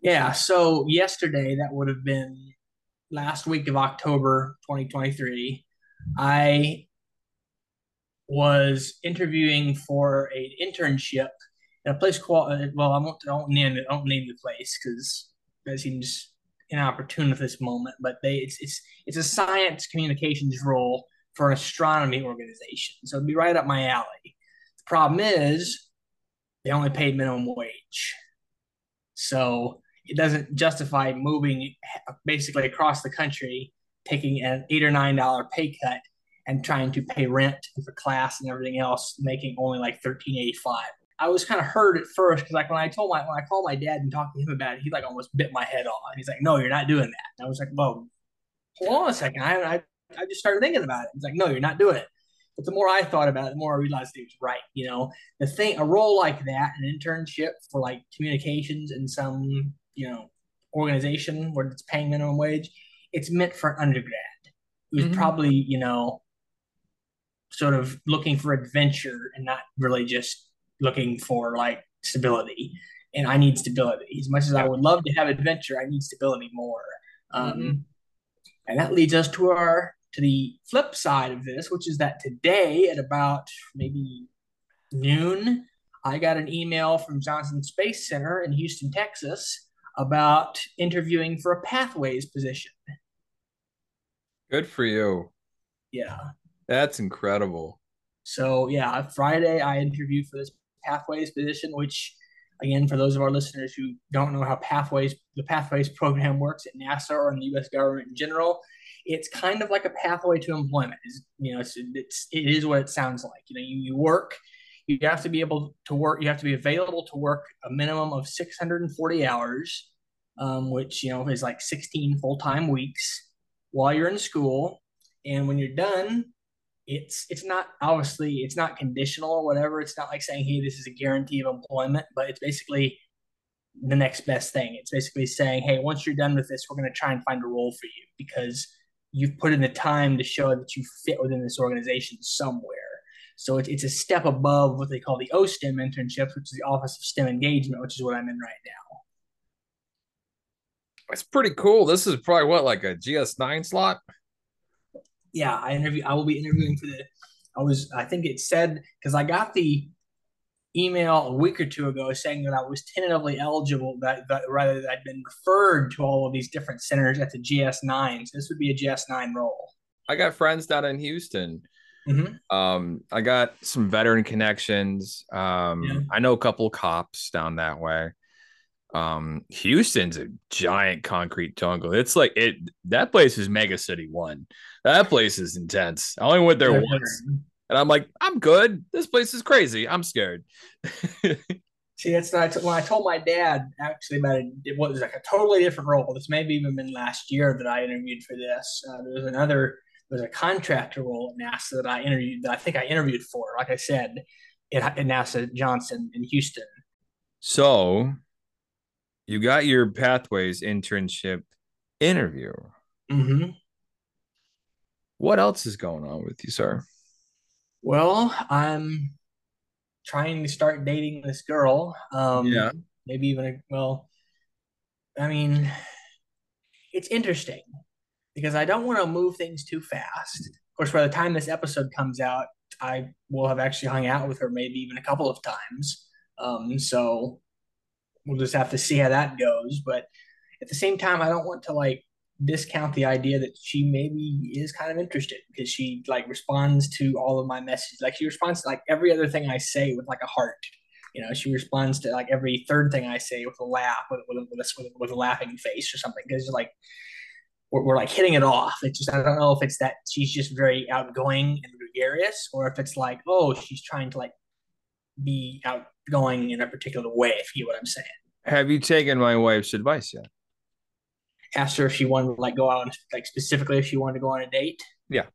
Yeah, so yesterday, that would have been last week of October 2023, I was interviewing for an internship at a place called, uh, well, I won't, I won't name it, I won't name the place because that seems inopportune at this moment, but they, it's, it's, it's a science communications role for an astronomy organization. So it'd be right up my alley. The problem is they only paid minimum wage. So it doesn't justify moving uh, basically across the country, taking an eight or nine dollar pay cut and trying to pay rent for class and everything else, making only like thirteen eighty five. I was kind of hurt at first because like when I told my when I called my dad and talked to him about it, he like almost bit my head off. He's like, "No, you're not doing that." And I was like, "Well, hold on a second. I I, I just started thinking about it. He's like, "No, you're not doing it." But the more I thought about it, the more I realized he was right. You know, the thing, a role like that, an internship for like communications in some, you know, organization where it's paying minimum wage, it's meant for an undergrad who's mm-hmm. probably, you know, sort of looking for adventure and not really just looking for like stability. And I need stability. As much as I would love to have adventure, I need stability more. Um, mm-hmm. And that leads us to our to the flip side of this, which is that today at about maybe noon, I got an email from Johnson Space Center in Houston, Texas, about interviewing for a pathways position. Good for you. Yeah. That's incredible. So, yeah, Friday I interviewed for this pathways position, which, again, for those of our listeners who don't know how pathways, the pathways program works at NASA or in the U.S. government in general, it's kind of like a pathway to employment. It's, you know, it's, it's it is what it sounds like. You know, you, you work, you have to be able to work. You have to be available to work a minimum of 640 hours, um, which you know is like 16 full time weeks while you're in school. And when you're done, it's it's not obviously it's not conditional or whatever. It's not like saying, hey, this is a guarantee of employment, but it's basically the next best thing. It's basically saying, hey, once you're done with this, we're going to try and find a role for you because you've put in the time to show that you fit within this organization somewhere. So it's, it's a step above what they call the OSTEM internships, which is the Office of STEM Engagement, which is what I'm in right now. That's pretty cool. This is probably what, like a GS9 slot? Yeah, I interview. I will be interviewing for the. I was. I think it said because I got the email a week or two ago saying that I was tentatively eligible, that, that rather that I'd been referred to all of these different centers at the GS9. So this would be a GS9 role. I got friends down in Houston. Mm-hmm. Um, I got some veteran connections. Um, yeah. I know a couple cops down that way. Um, Houston's a giant concrete jungle. It's like it that place is mega city one. That place is intense. I only went there yeah, once. And I'm like, I'm good. This place is crazy. I'm scared. See, that's not when I told my dad actually about it. It was like a totally different role. This may have even been last year that I interviewed for this. Uh, there was another, there was a contractor role at NASA that I interviewed. That I think I interviewed for. Like I said, at, at NASA Johnson in Houston. So, you got your Pathways internship interview. Mm-hmm. What else is going on with you, sir? Well, I'm trying to start dating this girl. Um, yeah. Maybe even a, well, I mean, it's interesting because I don't want to move things too fast. Of course, by the time this episode comes out, I will have actually hung out with her maybe even a couple of times. Um, so we'll just have to see how that goes. But at the same time, I don't want to like discount the idea that she maybe is kind of interested because she like responds to all of my messages. Like she responds to like every other thing I say with like a heart. You know, she responds to like every third thing I say with a laugh, with with, with, a, with a laughing face or something. Because like we're, we're like hitting it off. It's just I don't know if it's that she's just very outgoing and gregarious, or if it's like oh she's trying to like be outgoing in a particular way. If you get what I'm saying. Have you taken my wife's advice yet? Asked her if she wanted to like go out, like specifically if she wanted to go on a date. Yeah.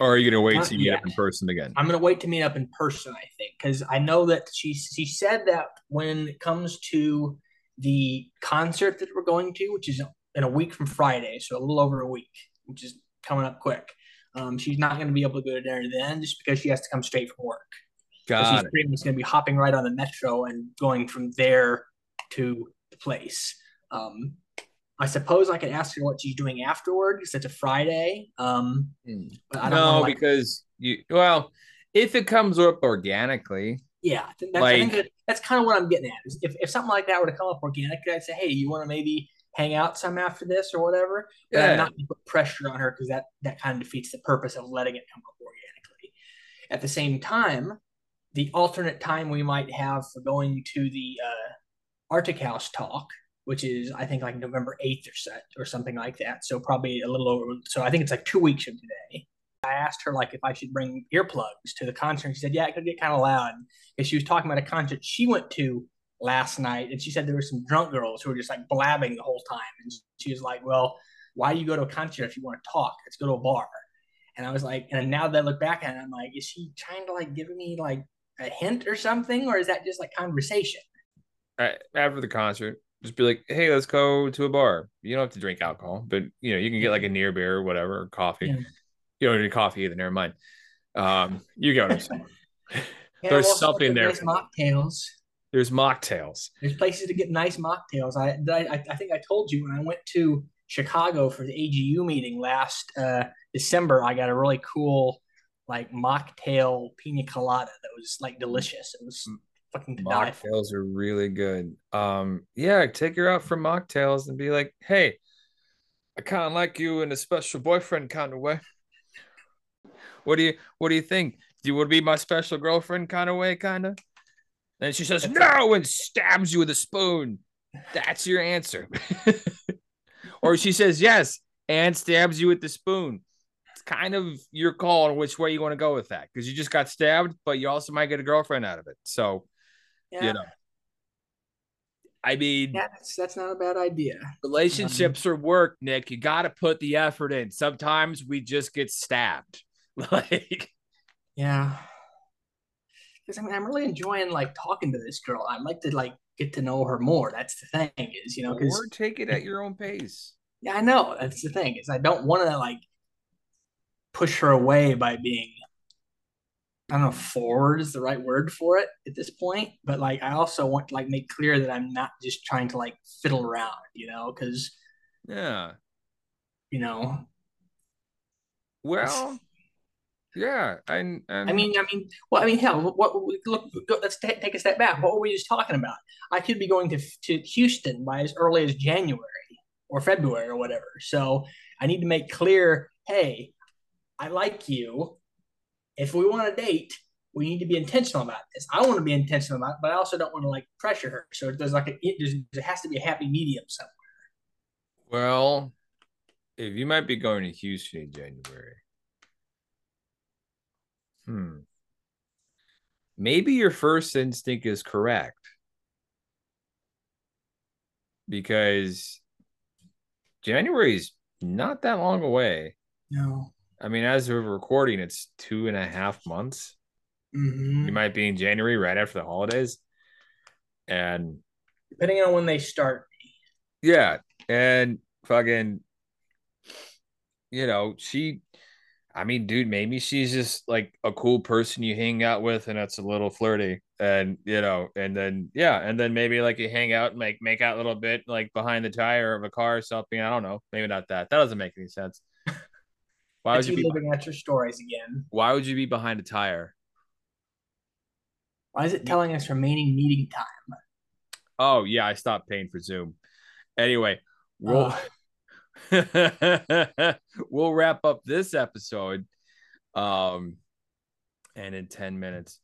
Or are you gonna wait to meet up in person again? I'm gonna wait to meet up in person, I think, because I know that she she said that when it comes to the concert that we're going to, which is in a week from Friday, so a little over a week, which is coming up quick. Um, she's not going to be able to go to dinner then, just because she has to come straight from work. Got so she's it. pretty much going to be hopping right on the metro and going from there to the place. Um, I suppose I could ask her what she's doing afterward because it's a Friday. Um, hmm. but I don't no, like, because you well, if it comes up organically, yeah, that's, like, that, that's kind of what I'm getting at. If, if something like that were to come up organically, I'd say, hey, you want to maybe hang out some after this or whatever. But yeah. I'm not going to put pressure on her because that that kind of defeats the purpose of letting it come up organically. At the same time, the alternate time we might have for going to the uh, Arctic House talk which is I think like November 8th or set or something like that. So probably a little over. So I think it's like two weeks from today. I asked her like if I should bring earplugs to the concert. She said, "Yeah, it could get kind of loud." Because she was talking about a concert she went to last night, and she said there were some drunk girls who were just like blabbing the whole time. And she was like, "Well, why do you go to a concert if you want to talk? Let's go to a bar." And I was like, and now that I look back at it, I'm like, is she trying to like give me like a hint or something, or is that just like conversation? After the concert, just be like, hey, let's go to a bar. You don't have to drink alcohol, but you know, you can get like a near beer or whatever, or coffee. Yeah. You don't need coffee either. Never mind. Um, you go There's something there. There's mocktails. There's mocktails. There's places to get nice mocktails. I, I I think I told you when I went to Chicago for the AGU meeting last uh, December, I got a really cool like mocktail pina colada that was like delicious. It was fucking mocktails are really good. Um, yeah, take her out for mocktails and be like, hey, I kind of like you in a special boyfriend kind of way. What do you What do you think? Do you want to be my special girlfriend kind of way, kind of? And she says no and stabs you with a spoon. That's your answer. or she says yes and stabs you with the spoon. It's kind of your call on which way you want to go with that because you just got stabbed, but you also might get a girlfriend out of it. So yeah. You know. I mean, yeah, that's, that's not a bad idea. Relationships um, are work, Nick. You got to put the effort in. Sometimes we just get stabbed. Like, yeah. Because I mean, I'm really enjoying like talking to this girl. I'd like to like get to know her more. That's the thing, is you know, because or take it at your own pace. Yeah, I know. That's the thing is I don't want to like push her away by being I don't know forward is the right word for it at this point, but like I also want to like make clear that I'm not just trying to like fiddle around, you know, because yeah, you know, well, yeah, I, I mean, I mean, well, I mean, hell, what, what look, go, let's t- take a step back. What were we just talking about? I could be going to to Houston by as early as January or February or whatever. So I need to make clear, hey, I like you if we want to date, we need to be intentional about this. I want to be intentional about it, but I also don't want to like pressure her. So there's like a, there's, there has to be a happy medium somewhere. Well, if you might be going to Houston in January, hmm, maybe your first instinct is correct because January is not that long away. No. I mean, as of recording, it's two and a half months. Mm-hmm. You might be in January right after the holidays. And depending on when they start. Yeah. And fucking, you know, she, I mean, dude, maybe she's just like a cool person you hang out with and it's a little flirty. And, you know, and then, yeah. And then maybe like you hang out and like make out a little bit like behind the tire of a car or something. I don't know. Maybe not that. That doesn't make any sense. Why would you be living at your stories again? Why would you be behind a tire? Why is it telling us remaining meeting time? Oh yeah, I stopped paying for Zoom. Anyway, we'll uh. we'll wrap up this episode um and in 10 minutes.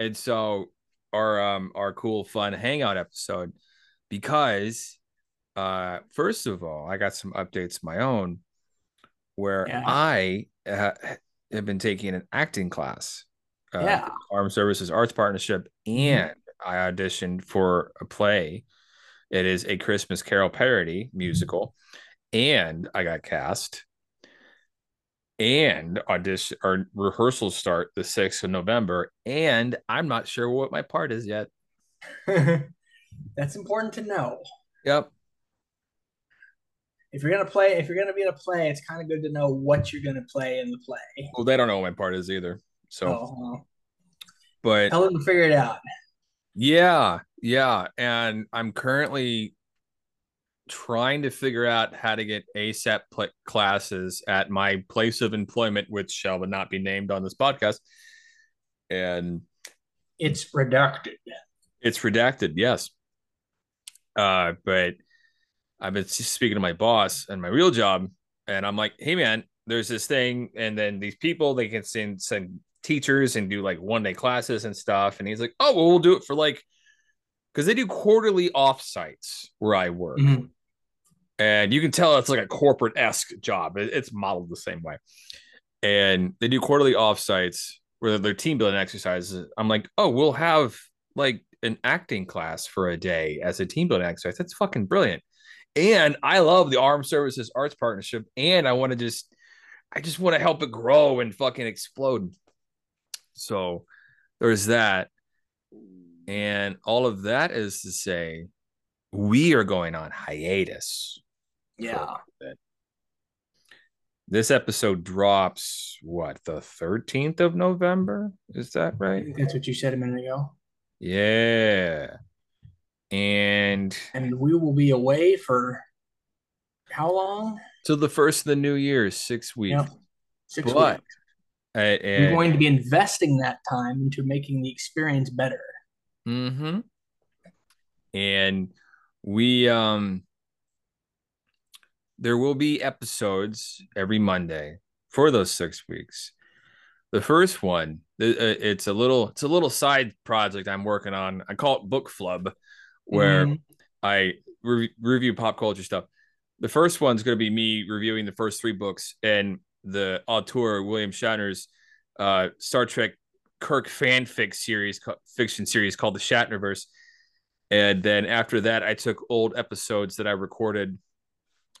And so our um our cool fun hangout episode because uh first of all, I got some updates of my own where yeah. I uh, have been taking an acting class. Uh, yeah. Armed Services Arts Partnership, mm-hmm. and mm-hmm. I auditioned for a play. It is a Christmas Carol parody musical, and I got cast. And audition or rehearsals start the 6th of November, and I'm not sure what my part is yet. That's important to know. Yep if you're gonna play, if you're gonna be in a play, it's kind of good to know what you're gonna play in the play. Well, they don't know what my part is either. So, well. but tell them to figure it out. Yeah, yeah, and I'm currently trying to figure out how to get ASAP pl- classes at my place of employment, which shall not be named on this podcast. And it's redacted. It's redacted, yes. Uh, but I've been speaking to my boss and my real job, and I'm like, hey man, there's this thing, and then these people they can send send teachers and do like one day classes and stuff. And he's like, oh well, we'll do it for like because they do quarterly offsites where I work. Mm-hmm. And you can tell it's like a corporate esque job. It's modeled the same way. And they do quarterly offsites where they're team building exercises. I'm like, oh, we'll have like an acting class for a day as a team building exercise. That's fucking brilliant. And I love the Armed Services Arts Partnership. And I want to just, I just want to help it grow and fucking explode. So there's that. And all of that is to say, we are going on hiatus. Yeah. This episode drops what the 13th of November? Is that right? that's what you said a minute ago. Yeah. And and we will be away for how long? Till the first of the new year, six weeks. Yep. Six but, weeks. We're going to be investing that time into making the experience better. Mm-hmm. And we um there will be episodes every Monday for those six weeks. The first one, uh, it's a little it's a little side project I'm working on. I call it Book Flub, where mm-hmm. I re- review pop culture stuff. The first one's going to be me reviewing the first three books and the auteur William Shatner's uh, Star Trek Kirk fanfic series, fiction series called the Shatnerverse. And then after that, I took old episodes that I recorded,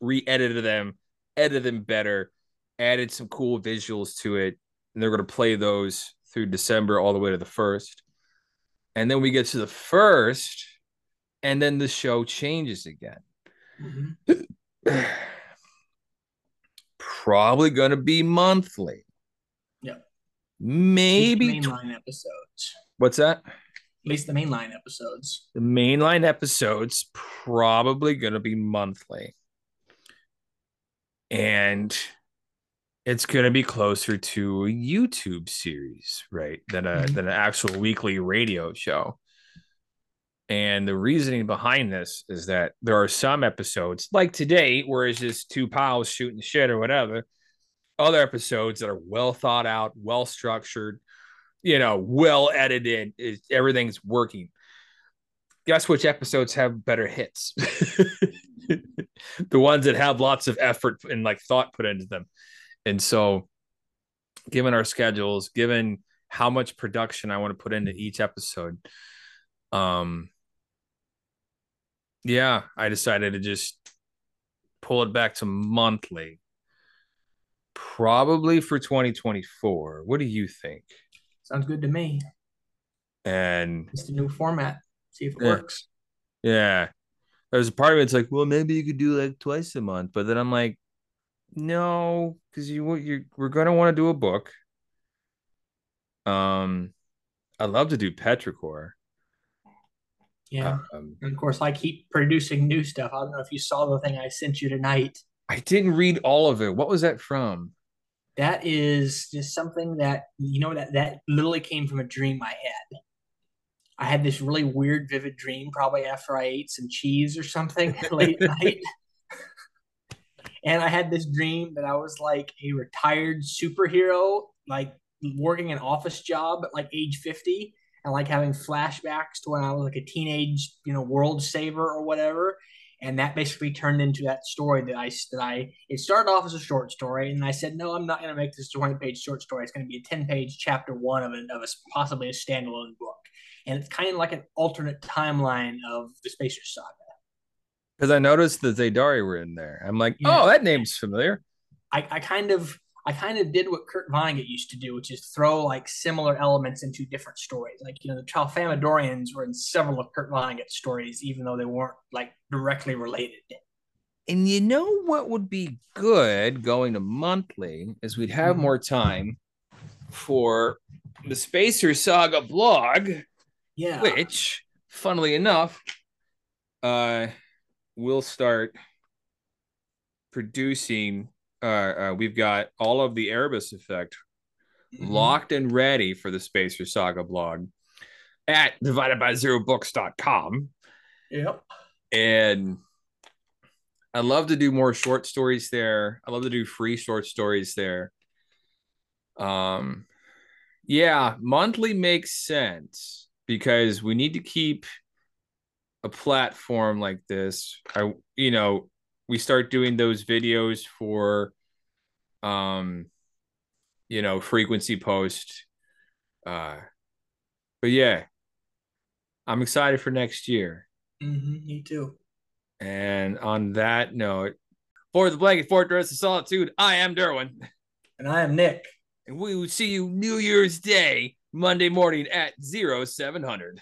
re-edited them, edited them better, added some cool visuals to it, and they're going to play those through December all the way to the first. And then we get to the first, and then the show changes again. Mm-hmm. Probably going to be monthly. Yeah. Maybe mainline episodes. What's that? At least the mainline episodes. The mainline episodes probably going to be monthly. And it's going to be closer to a YouTube series, right? Than a mm-hmm. than an actual weekly radio show. And the reasoning behind this is that there are some episodes, like today, where it's just two pals shooting shit or whatever, other episodes that are well thought out, well structured, you know, well edited. Is everything's working. Guess which episodes have better hits? the ones that have lots of effort and like thought put into them. And so, given our schedules, given how much production I want to put into each episode, um, yeah, I decided to just pull it back to monthly probably for 2024. What do you think? Sounds good to me. And it's the new format. See if it yeah. works. Yeah. There's a part of it's like, well, maybe you could do like twice a month, but then I'm like, no, because you you we're gonna want to do a book. Um, I love to do Petrichor. Yeah, um, and of course, I keep producing new stuff. I don't know if you saw the thing I sent you tonight. I didn't read all of it. What was that from? That is just something that you know that that literally came from a dream I had. I had this really weird, vivid dream, probably after I ate some cheese or something late at night. And I had this dream that I was like a retired superhero, like working an office job at like age 50 and like having flashbacks to when I was like a teenage, you know, world saver or whatever and that basically turned into that story that I that I it started off as a short story, and I said, no, I'm not going to make this a 20 page short story. It's going to be a 10 page chapter one of it of a possibly a standalone book, and it's kind of like an alternate timeline of the Spacer Saga. Because I noticed the Zaydari were in there. I'm like, yeah. oh, that name's familiar. I, I kind of I kind of did what Kurt Vonnegut used to do, which is throw like similar elements into different stories. Like, you know, the Tralfamadorians were in several of Kurt Vonnegut's stories, even though they weren't like directly related. And you know what would be good going to monthly is we'd have mm-hmm. more time for the Spacer Saga blog. Yeah. Which, funnily enough, uh, we'll start producing. Uh, uh, we've got all of the Erebus effect mm-hmm. locked and ready for the Spacer Saga blog at divided by zero books.com. Yep. And I love to do more short stories there. I love to do free short stories there. Um, yeah, monthly makes sense because we need to keep a platform like this. I, you know, we start doing those videos for, um, you know, frequency post. Uh, but yeah, I'm excited for next year. Mm-hmm, me too. And on that note, for the Blanket Fortress of Solitude, I am Derwin. And I am Nick. And we will see you New Year's Day, Monday morning at 0700.